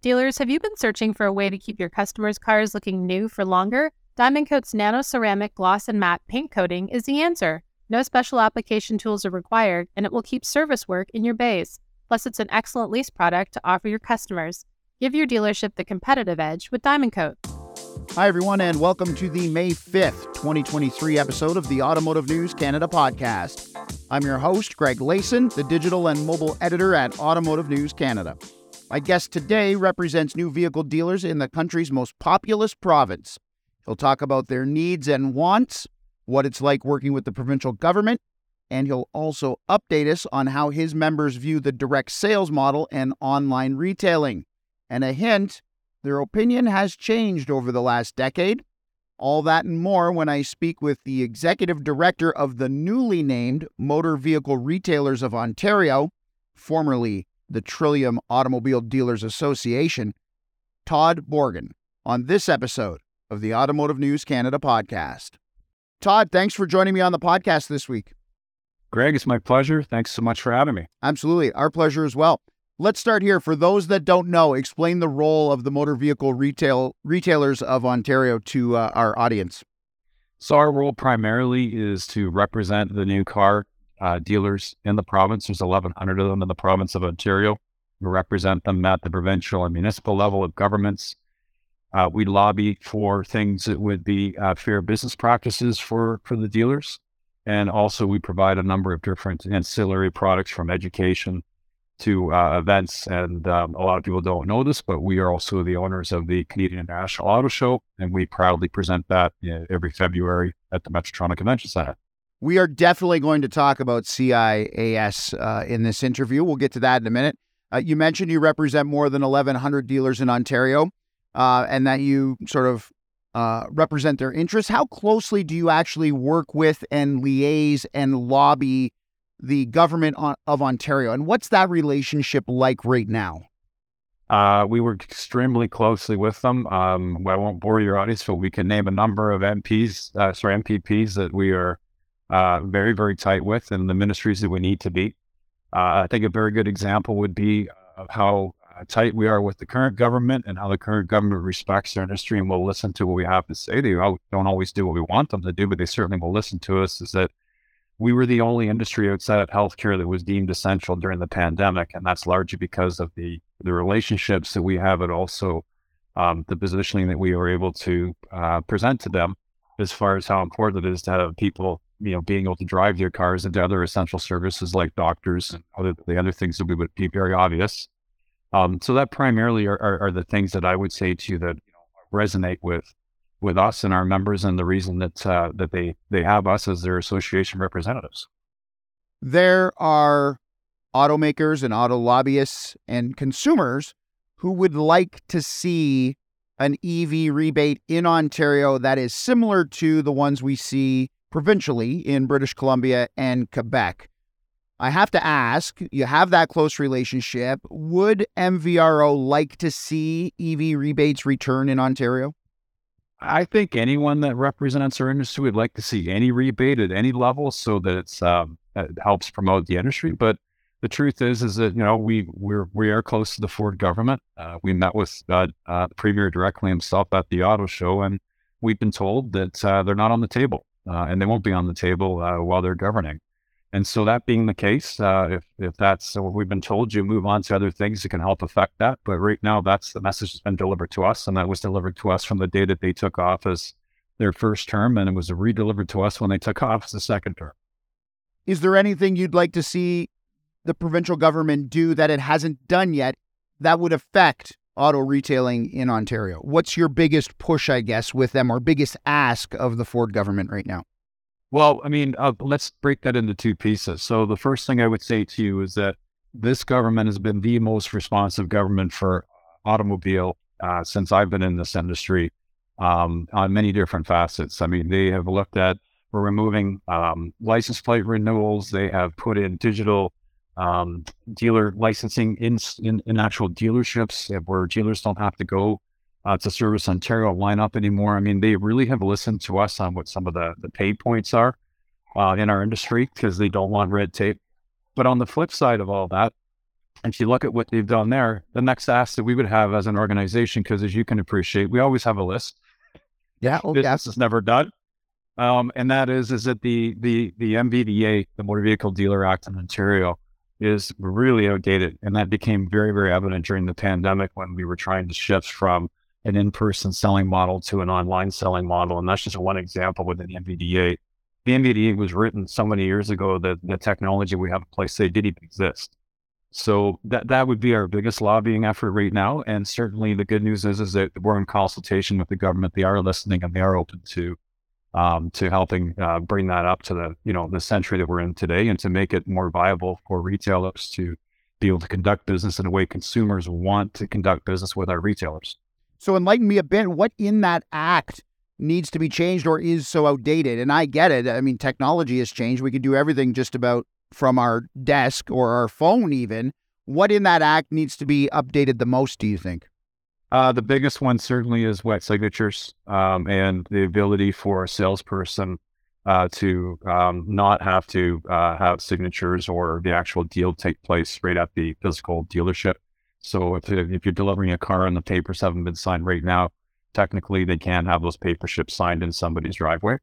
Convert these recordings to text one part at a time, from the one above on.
Dealers, have you been searching for a way to keep your customers' cars looking new for longer? Diamond Coat's nano ceramic gloss and matte paint coating is the answer. No special application tools are required, and it will keep service work in your bays. Plus, it's an excellent lease product to offer your customers. Give your dealership the competitive edge with Diamond Coat. Hi, everyone, and welcome to the May 5th, 2023 episode of the Automotive News Canada podcast. I'm your host, Greg Layson, the digital and mobile editor at Automotive News Canada. My guest today represents new vehicle dealers in the country's most populous province. He'll talk about their needs and wants, what it's like working with the provincial government, and he'll also update us on how his members view the direct sales model and online retailing. And a hint their opinion has changed over the last decade. All that and more when I speak with the executive director of the newly named Motor Vehicle Retailers of Ontario, formerly the Trillium Automobile Dealers Association, Todd Bourgon, on this episode of the Automotive News Canada podcast. Todd, thanks for joining me on the podcast this week. Greg, it's my pleasure. Thanks so much for having me. Absolutely. Our pleasure as well. Let's start here. For those that don't know, explain the role of the motor vehicle retail retailers of Ontario to uh, our audience. So our role primarily is to represent the new car uh, dealers in the province. There's 1,100 of them in the province of Ontario. We represent them at the provincial and municipal level of governments. Uh, we lobby for things that would be uh, fair business practices for, for the dealers. And also, we provide a number of different ancillary products from education to uh, events. And um, a lot of people don't know this, but we are also the owners of the Canadian International Auto Show, and we proudly present that you know, every February at the Metro Toronto Convention Center. We are definitely going to talk about CIAS uh, in this interview. We'll get to that in a minute. Uh, you mentioned you represent more than 1,100 dealers in Ontario uh, and that you sort of uh, represent their interests. How closely do you actually work with and liaise and lobby the government of Ontario? And what's that relationship like right now? Uh, we work extremely closely with them. Um, I won't bore your audience, but we can name a number of MPs, uh, sorry, MPPs that we are uh, very, very tight with and the ministries that we need to be. Uh, I think a very good example would be of how uh, tight we are with the current government and how the current government respects our industry and will listen to what we have to say. They don't always do what we want them to do, but they certainly will listen to us. Is that we were the only industry outside of healthcare that was deemed essential during the pandemic, and that's largely because of the the relationships that we have, and also um, the positioning that we were able to uh, present to them as far as how important it is to have people you know, being able to drive their cars into other essential services like doctors and other the other things that we would be very obvious. Um, so that primarily are, are, are, the things that I would say to you that you know, resonate with with us and our members, and the reason that uh, that they they have us as their association representatives. There are automakers and auto lobbyists and consumers who would like to see an EV rebate in Ontario that is similar to the ones we see provincially in British Columbia and Quebec. I have to ask, you have that close relationship. Would MVRO like to see EV rebates return in Ontario? I think anyone that represents our industry would like to see any rebate at any level so that it's um, it helps promote the industry. But the truth is, is that you know we we're we are close to the Ford government. Uh, we met with uh, uh, the premier directly himself at the auto show, and we've been told that uh, they're not on the table uh, and they won't be on the table uh, while they're governing. And so, that being the case, uh, if if that's what we've been told, you move on to other things that can help affect that. But right now, that's the message that's been delivered to us, and that was delivered to us from the day that they took office their first term, and it was re-delivered to us when they took office the second term. Is there anything you'd like to see the provincial government do that it hasn't done yet that would affect auto retailing in Ontario. What's your biggest push, I guess, with them or biggest ask of the Ford government right now? Well, I mean, uh, let's break that into two pieces. So, the first thing I would say to you is that this government has been the most responsive government for automobile uh, since I've been in this industry um, on many different facets. I mean, they have looked at we're removing um, license plate renewals. They have put in digital um, dealer licensing in, in, in actual dealerships where dealers don't have to go uh, to Service Ontario line up anymore. I mean, they really have listened to us on what some of the, the pay points are uh, in our industry because they don't want red tape. But on the flip side of all that, And if you look at what they've done there, the next ask that we would have as an organization, because as you can appreciate, we always have a list. Yeah, okay. business is never done. Um, and that is is that the the the MVDA, the Motor Vehicle Dealer Act in Ontario, is really outdated, and that became very very evident during the pandemic when we were trying to shift from an in-person selling model to an online selling model, and that's just one example within the MVDA. The MVDA was written so many years ago that the technology we have in place they didn't even exist. So that that would be our biggest lobbying effort right now. And certainly the good news is is that we're in consultation with the government. They are listening and they are open to um, to helping uh, bring that up to the you know the century that we're in today, and to make it more viable for retailers to be able to conduct business in a way consumers want to conduct business with our retailers. So enlighten me a bit. What in that act needs to be changed or is so outdated? And I get it. I mean, technology has changed. We can do everything just about from our desk or our phone, even. What in that act needs to be updated the most? Do you think? Uh, the biggest one certainly is wet signatures um, and the ability for a salesperson uh, to um, not have to uh, have signatures or the actual deal take place right at the physical dealership. So if, if you're delivering a car and the papers haven't been signed right now, technically they can have those paperships signed in somebody's driveway.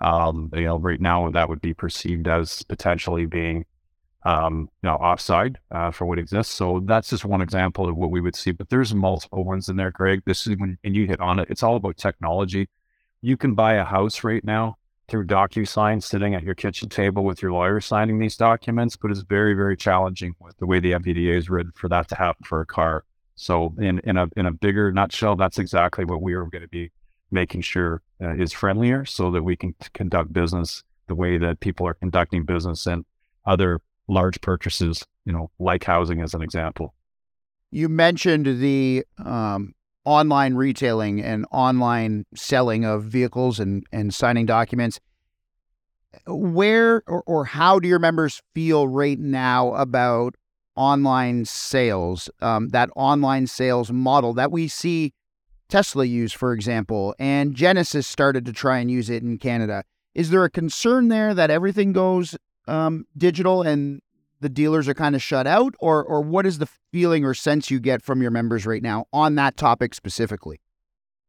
Um, you know, right now that would be perceived as potentially being um, you know, offside uh, for what exists. So that's just one example of what we would see. But there's multiple ones in there, Greg. This is when and you hit on it. It's all about technology. You can buy a house right now through DocuSign, sitting at your kitchen table with your lawyer signing these documents, but it's very, very challenging with the way the MVDA is written for that to happen for a car. So in in a in a bigger nutshell, that's exactly what we are going to be making sure uh, is friendlier, so that we can conduct business the way that people are conducting business and other large purchases, you know, like housing as an example. You mentioned the um, online retailing and online selling of vehicles and, and signing documents. Where or, or how do your members feel right now about online sales, um, that online sales model that we see Tesla use, for example, and Genesis started to try and use it in Canada? Is there a concern there that everything goes um, digital and the dealers are kind of shut out, or or what is the feeling or sense you get from your members right now on that topic specifically?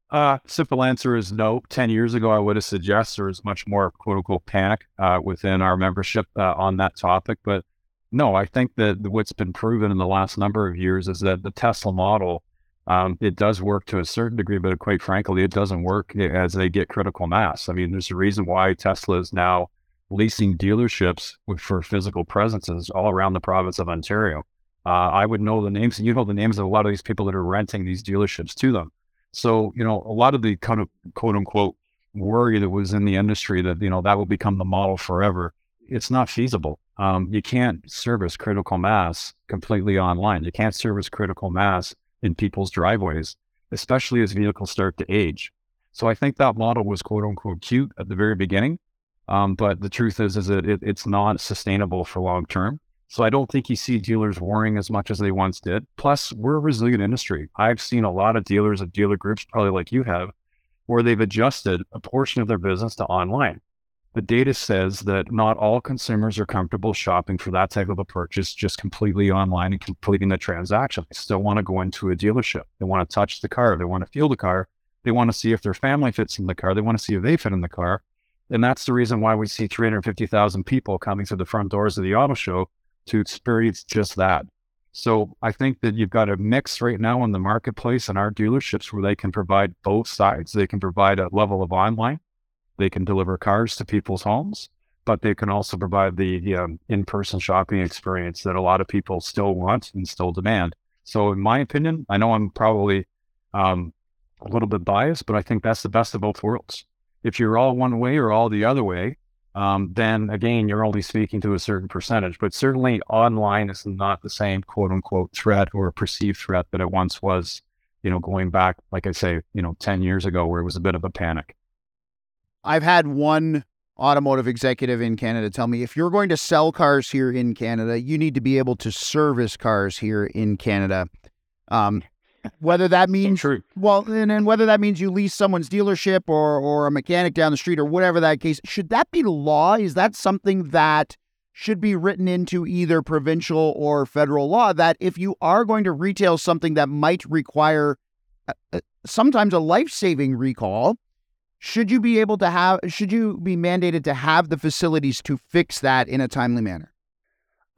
Uh, simple answer is no. Ten years ago, I would have suggested there was much more quote unquote panic uh, within our membership uh, on that topic, but no, I think that what's been proven in the last number of years is that the Tesla model um, it does work to a certain degree, but quite frankly, it doesn't work as they get critical mass. I mean, there's a reason why Tesla is now leasing dealerships for physical presences all around the province of Ontario. Uh, I would know the names, and you know the names of a lot of these people that are renting these dealerships to them. So, you know, a lot of the kind of quote unquote worry that was in the industry that, you know, that will become the model forever. It's not feasible. Um, you can't service critical mass completely online. You can't service critical mass in people's driveways, especially as vehicles start to age. So I think that model was quote unquote cute at the very beginning. Um, but the truth is, is that it, it's not sustainable for long term. So I don't think you see dealers worrying as much as they once did. Plus, we're a resilient industry. I've seen a lot of dealers of dealer groups, probably like you have, where they've adjusted a portion of their business to online. The data says that not all consumers are comfortable shopping for that type of a purchase just completely online and completing the transaction. They still want to go into a dealership. They want to touch the car. They want to feel the car. They want to see if their family fits in the car. They want to see if they fit in the car. And that's the reason why we see 350,000 people coming through the front doors of the auto show to experience just that. So I think that you've got a mix right now in the marketplace and our dealerships where they can provide both sides. They can provide a level of online, they can deliver cars to people's homes, but they can also provide the um, in-person shopping experience that a lot of people still want and still demand. So in my opinion, I know I'm probably um, a little bit biased, but I think that's the best of both worlds. If you're all one way or all the other way, um, then again, you're only speaking to a certain percentage. But certainly online is not the same quote unquote threat or perceived threat that it once was, you know, going back, like I say, you know, 10 years ago where it was a bit of a panic. I've had one automotive executive in Canada tell me if you're going to sell cars here in Canada, you need to be able to service cars here in Canada. Um, whether that means True. well, and, and whether that means you lease someone's dealership or or a mechanic down the street or whatever that case, should that be law? Is that something that should be written into either provincial or federal law that if you are going to retail something that might require uh, uh sometimes a life-saving recall, should you be able to have should you be mandated to have the facilities to fix that in a timely manner?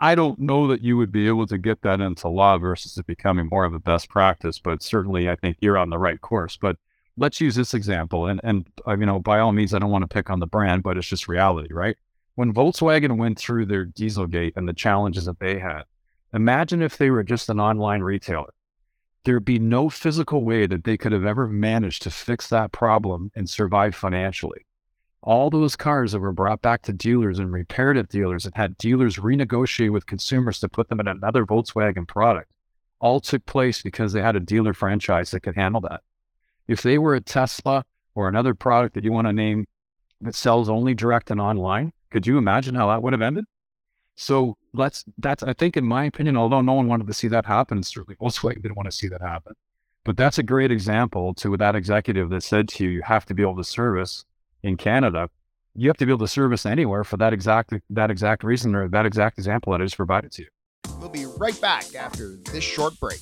I don't know that you would be able to get that into law versus it becoming more of a best practice, but certainly I think you're on the right course. But let's use this example, and and uh, you know by all means I don't want to pick on the brand, but it's just reality, right? when Volkswagen went through their Dieselgate and the challenges that they had, imagine if they were just an online retailer. There'd be no physical way that they could have ever managed to fix that problem and survive financially. All those cars that were brought back to dealers and repaired at dealers and had dealers renegotiate with consumers to put them in another Volkswagen product all took place because they had a dealer franchise that could handle that. If they were a Tesla or another product that you want to name that sells only direct and online, could you imagine how that would have ended? So let's, that's, I think, in my opinion, although no one wanted to see that happen, certainly Volkswagen didn't want to see that happen. But that's a great example to that executive that said to you, you have to be able to service in Canada. You have to be able to service anywhere for that exact that exact reason or that exact example that is provided to you. We'll be right back after this short break.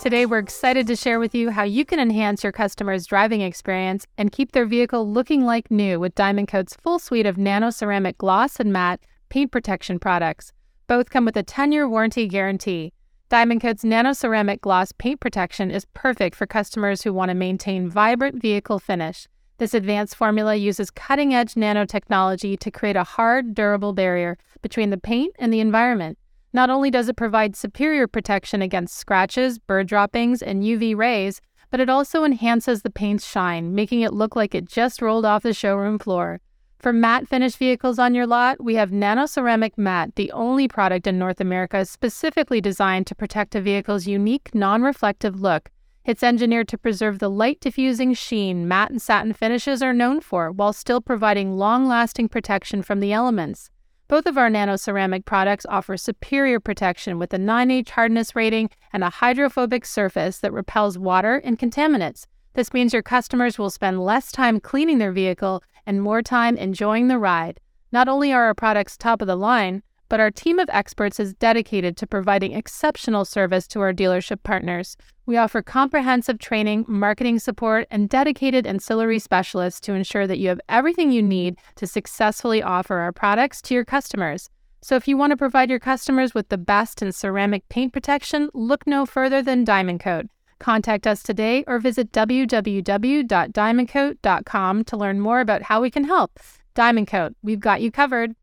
Today, we're excited to share with you how you can enhance your customers' driving experience and keep their vehicle looking like new with Diamond Coat's full suite of nano ceramic gloss and matte paint protection products. Both come with a 10 year warranty guarantee. Diamond Coat's nano ceramic gloss paint protection is perfect for customers who want to maintain vibrant vehicle finish. This advanced formula uses cutting edge nanotechnology to create a hard, durable barrier between the paint and the environment. Not only does it provide superior protection against scratches, bird droppings, and UV rays, but it also enhances the paint's shine, making it look like it just rolled off the showroom floor. For matte finish vehicles on your lot, we have Nano Ceramic Matte, the only product in North America specifically designed to protect a vehicle's unique non reflective look. It's engineered to preserve the light diffusing sheen matte and satin finishes are known for while still providing long lasting protection from the elements. Both of our nano ceramic products offer superior protection with a 9H hardness rating and a hydrophobic surface that repels water and contaminants. This means your customers will spend less time cleaning their vehicle and more time enjoying the ride. Not only are our products top of the line, but our team of experts is dedicated to providing exceptional service to our dealership partners. We offer comprehensive training, marketing support, and dedicated ancillary specialists to ensure that you have everything you need to successfully offer our products to your customers. So, if you want to provide your customers with the best in ceramic paint protection, look no further than Diamond Coat. Contact us today or visit www.diamondcoat.com to learn more about how we can help. Diamond Coat, we've got you covered.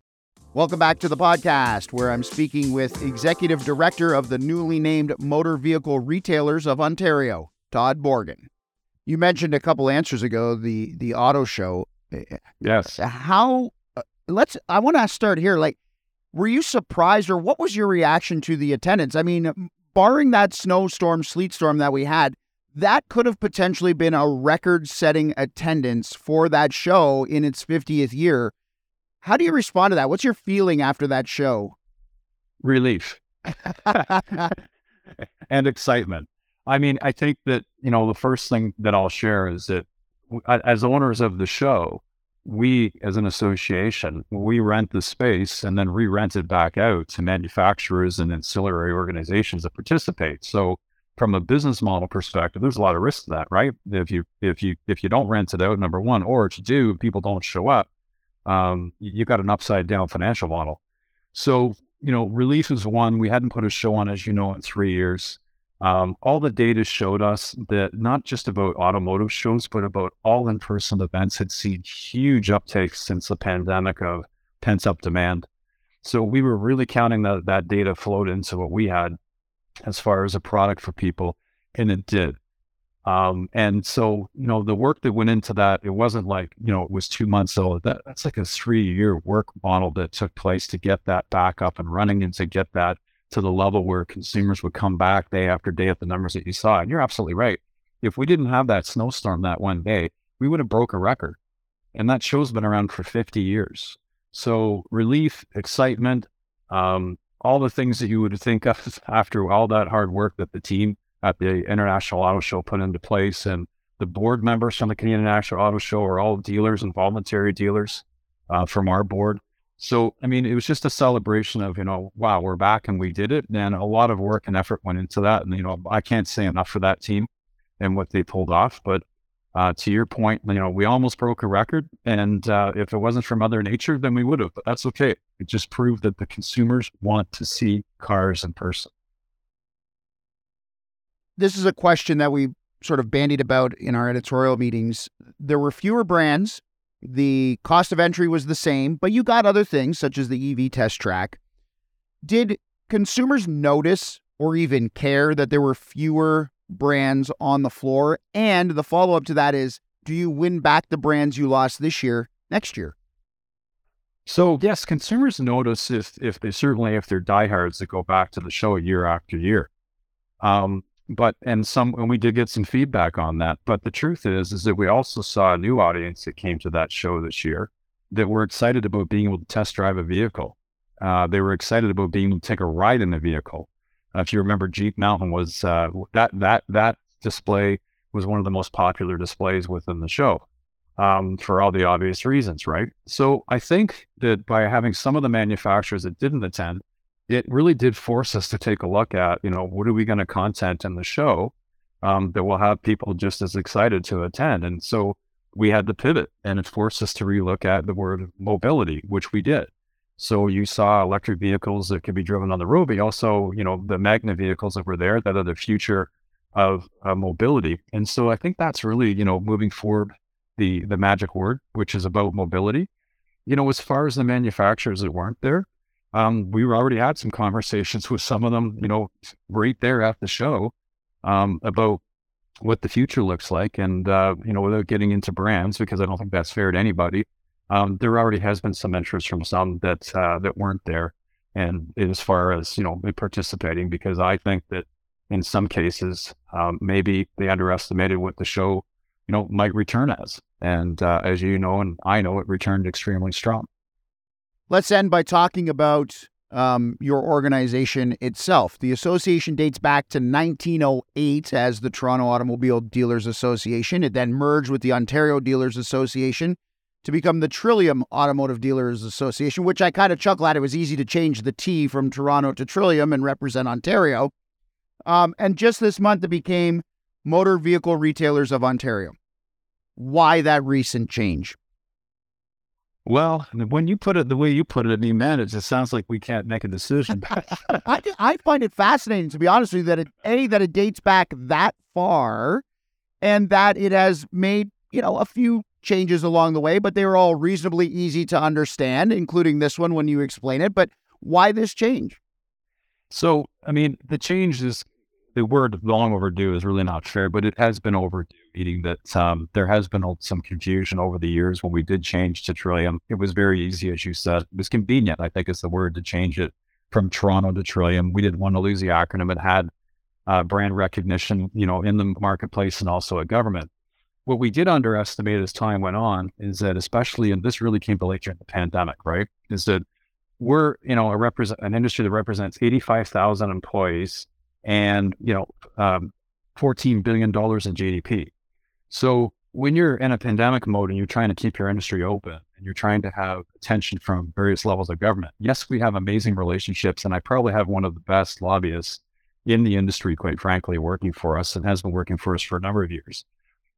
Welcome back to the podcast, where I'm speaking with Executive Director of the newly named Motor Vehicle Retailers of Ontario, Todd Bourgon. You mentioned a couple answers ago the the auto show. Yes. How? Uh, let's. I want to start here. Like, were you surprised, or what was your reaction to the attendance? I mean, barring that snowstorm, sleet storm that we had, that could have potentially been a record-setting attendance for that show in its 50th year. How do you respond to that? What's your feeling after that show? Relief and excitement. I mean, I think that, you know, the first thing that I'll share is that as owners of the show, we as an association, we rent the space and then re-rent it back out to manufacturers and ancillary organizations that participate. So from a business model perspective, there's a lot of risk to that, right? If you if you if you don't rent it out, number one, or if you do, people don't show up um, you've got an upside down financial model. So, you know, relief is one. We hadn't put a show on, as you know, in three years. Um, all the data showed us that not just about automotive shows, but about all in person events had seen huge uptakes since the pandemic of pent up demand. So we were really counting that that data flowed into what we had as far as a product for people, and it did. Um, and so, you know, the work that went into that, it wasn't like, you know, it was two months old. That, that's like a three year work model that took place to get that back up and running and to get that to the level where consumers would come back day after day at the numbers that you saw. And you're absolutely right. If we didn't have that snowstorm that one day, we would have broke a record. And that show's been around for 50 years. So relief, excitement, um, all the things that you would think of after all that hard work that the team at the International Auto Show put into place. And the board members from the Canadian International Auto Show are all dealers and voluntary dealers uh, from our board. So, I mean, it was just a celebration of, you know, wow, we're back and we did it. And a lot of work and effort went into that. And, you know, I can't say enough for that team and what they pulled off. But uh, to your point, you know, we almost broke a record. And uh, if it wasn't for Mother Nature, then we would have. But that's okay. It just proved that the consumers want to see cars in person. This is a question that we sort of bandied about in our editorial meetings. There were fewer brands the cost of entry was the same, but you got other things such as the EV test track. Did consumers notice or even care that there were fewer brands on the floor? And the follow up to that is do you win back the brands you lost this year next year? So yes, consumers notice if if they certainly if they're diehards that go back to the show year after year. Um, but and some and we did get some feedback on that but the truth is is that we also saw a new audience that came to that show this year that were excited about being able to test drive a vehicle. Uh, they were excited about being able to take a ride in a vehicle. Uh, if you remember jeep mountain was uh, that that that display was one of the most popular displays within the show um, for all the obvious reasons right? So i think that by having some of the manufacturers that didn't attend it really did force us to take a look at, you know, what are we going to content in the show um, that will have people just as excited to attend. And so we had to pivot and it forced us to relook at the word mobility, which we did. So you saw electric vehicles that could be driven on the road, but also, you know, the Magna vehicles that were there that are the future of uh, mobility. And so I think that's really, you know, moving forward the the magic word, which is about mobility. You know, as far as the manufacturers that weren't there, um, we already had some conversations with some of them, you know, right there at the show um, about what the future looks like. And, uh, you know, without getting into brands, because I don't think that's fair to anybody, um, there already has been some interest from some that, uh, that weren't there. And as far as, you know, participating, because I think that in some cases, um, maybe they underestimated what the show, you know, might return as. And uh, as you know, and I know, it returned extremely strong. Let's end by talking about um, your organization itself. The association dates back to 1908 as the Toronto Automobile Dealers Association. It then merged with the Ontario Dealers Association to become the Trillium Automotive Dealers Association, which I kind of chuckle at. It was easy to change the T from Toronto to Trillium and represent Ontario. Um, and just this month, it became Motor Vehicle Retailers of Ontario. Why that recent change? Well, when you put it the way you put it, I mean, man, it just sounds like we can't make a decision. I, I find it fascinating, to be honest with you, that it, a that it dates back that far, and that it has made you know a few changes along the way, but they were all reasonably easy to understand, including this one when you explain it. But why this change? So, I mean, the change is the word long overdue is really not fair, but it has been overdue, meaning that um, there has been some confusion over the years when we did change to Trillium. It was very easy, as you said. It was convenient, I think is the word to change it from Toronto to Trillium. We didn't want to lose the acronym. It had uh, brand recognition, you know, in the marketplace and also at government. What we did underestimate as time went on is that, especially, and this really came to light during the pandemic, right? Is that we're, you know, a represent an industry that represents 85,000 employees and you know, um, fourteen billion dollars in GDP. So when you're in a pandemic mode and you're trying to keep your industry open and you're trying to have attention from various levels of government, yes, we have amazing relationships, and I probably have one of the best lobbyists in the industry, quite frankly, working for us and has been working for us for a number of years.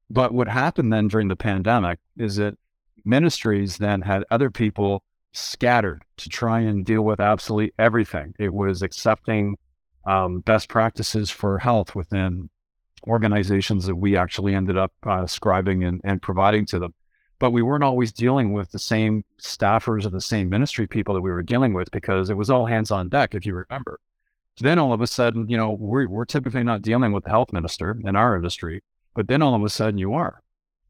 But what happened then during the pandemic is that ministries then had other people scattered to try and deal with absolutely everything. It was accepting um, best practices for health within organizations that we actually ended up uh, scribing and, and providing to them. But we weren't always dealing with the same staffers or the same ministry people that we were dealing with because it was all hands on deck, if you remember. Then all of a sudden, you know, we're, we're typically not dealing with the health minister in our industry, but then all of a sudden you are.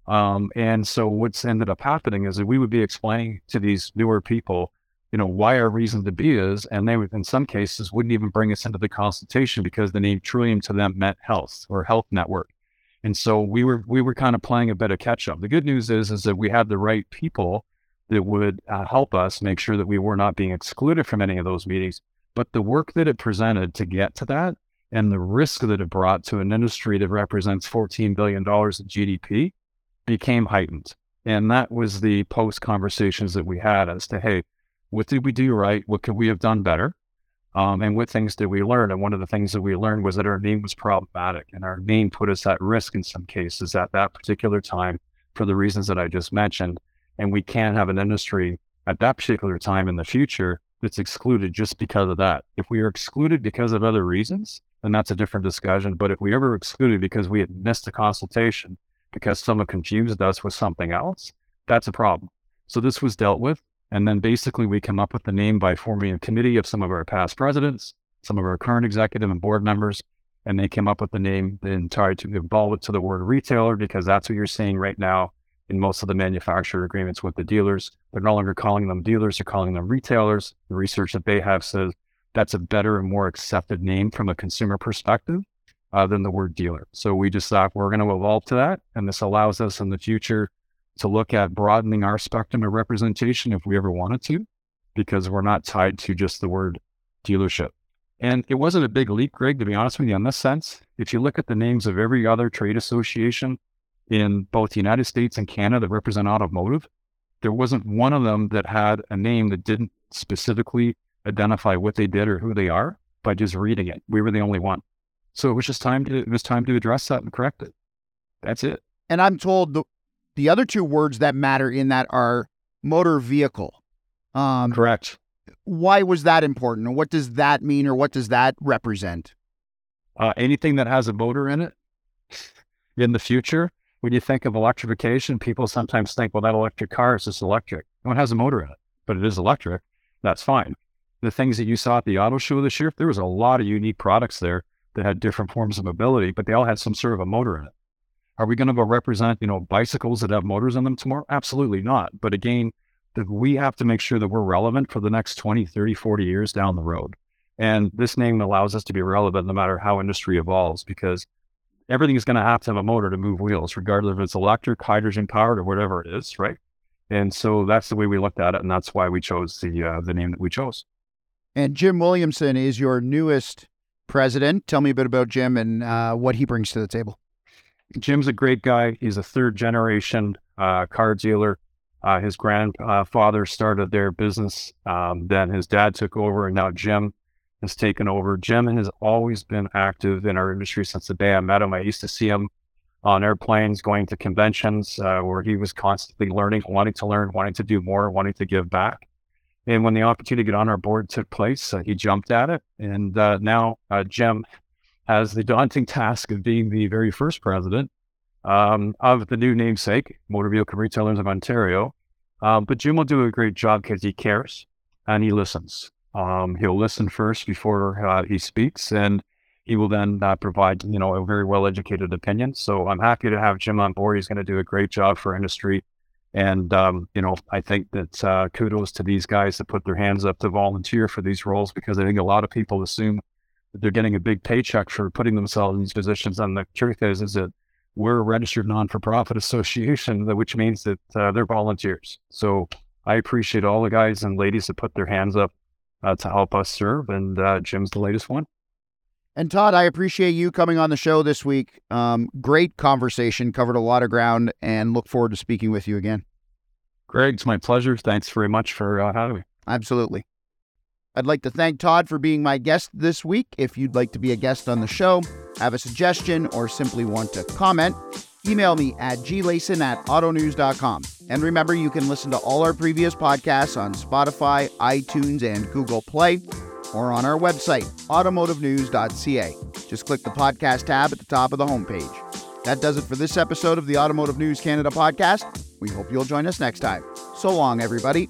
Um, and so what's ended up happening is that we would be explaining to these newer people you know, why our reason to be is, and they in some cases, wouldn't even bring us into the consultation because the name Trillium to them meant health or health network. And so we were we were kind of playing a bit of catch up. The good news is is that we had the right people that would uh, help us make sure that we were not being excluded from any of those meetings. But the work that it presented to get to that and the risk that it brought to an industry that represents $14 billion in GDP became heightened. And that was the post conversations that we had as to, hey, What did we do right? What could we have done better? Um, and what things did we learn? And one of the things that we learned was that our name was problematic and our name put us at risk in some cases at that particular time for the reasons that I just mentioned. And we can't have an industry at that particular time in the future that's excluded just because of that. If we are excluded because of other reasons, then that's a different discussion. But if we ever excluded because we had missed a consultation, because someone confused us with something else, that's a problem. So this was dealt with. And then basically we come up with the name by forming a committee of some of our past presidents, some of our current executive and board members, and they came up with the name and tried to evolve it to the word retailer because that's what you're seeing right now in most of the manufacturer agreements with the dealers. They're no longer calling them dealers, they're calling them retailers. The research that they have says that's a better and more accepted name from a consumer perspective uh, than the word dealer. So we just thought we're going to evolve to that. And this allows us in the future to look at broadening our spectrum of representation if we ever wanted to, because we're not tied to just the word dealership. And it wasn't a big leap, Greg, to be honest with you, in this sense. If you look at the names of every other trade association in both the United States and Canada that represent automotive, there wasn't one of them that had a name that didn't specifically identify what they did or who they are by just reading it. We were the only one. So it was just time to it was time to address that and correct it. That's it. And I'm told the the other two words that matter in that are motor vehicle. Um, Correct. Why was that important? What does that mean, or what does that represent? Uh, anything that has a motor in it in the future. When you think of electrification, people sometimes think, well, that electric car is just electric. No, it has a motor in it, but it is electric. That's fine. The things that you saw at the auto show this year, there was a lot of unique products there that had different forms of mobility, but they all had some sort of a motor in it. Are we going to go represent, you know, bicycles that have motors in them tomorrow? Absolutely not. But again, that we have to make sure that we're relevant for the next 20, 30, 40 years down the road. And this name allows us to be relevant no matter how industry evolves because everything is going to have to have a motor to move wheels, regardless if it's electric, hydrogen powered, or whatever it is, right? And so that's the way we looked at it, and that's why we chose the uh, the name that we chose. And Jim Williamson is your newest president. Tell me a bit about Jim and uh, what he brings to the table. Jim's a great guy. He's a third generation uh, car dealer. Uh, his grandfather started their business. Um, then his dad took over, and now Jim has taken over. Jim has always been active in our industry since the day I met him. I used to see him on airplanes, going to conventions uh, where he was constantly learning, wanting to learn, wanting to do more, wanting to give back. And when the opportunity to get on our board took place, uh, he jumped at it. And uh, now uh, Jim has the daunting task of being the very first president um, of the new namesake, Motor Vehicle Retailers of Ontario. Um, but Jim will do a great job because he cares and he listens. Um, he'll listen first before uh, he speaks, and he will then uh, provide, you know, a very well-educated opinion. So I'm happy to have Jim on board. He's going to do a great job for industry, and um, you know, I think that uh, kudos to these guys that put their hands up to volunteer for these roles because I think a lot of people assume they're getting a big paycheck for putting themselves in these positions. And the truth is, is that we're a registered non-for-profit association, which means that uh, they're volunteers. So I appreciate all the guys and ladies that put their hands up uh, to help us serve. And uh, Jim's the latest one. And Todd, I appreciate you coming on the show this week. Um, great conversation, covered a lot of ground, and look forward to speaking with you again. Greg, it's my pleasure. Thanks very much for uh, having me. Absolutely. I'd like to thank Todd for being my guest this week. If you'd like to be a guest on the show, have a suggestion, or simply want to comment, email me at glayson at autonews.com. And remember, you can listen to all our previous podcasts on Spotify, iTunes, and Google Play, or on our website, automotivenews.ca. Just click the podcast tab at the top of the homepage. That does it for this episode of the Automotive News Canada podcast. We hope you'll join us next time. So long, everybody.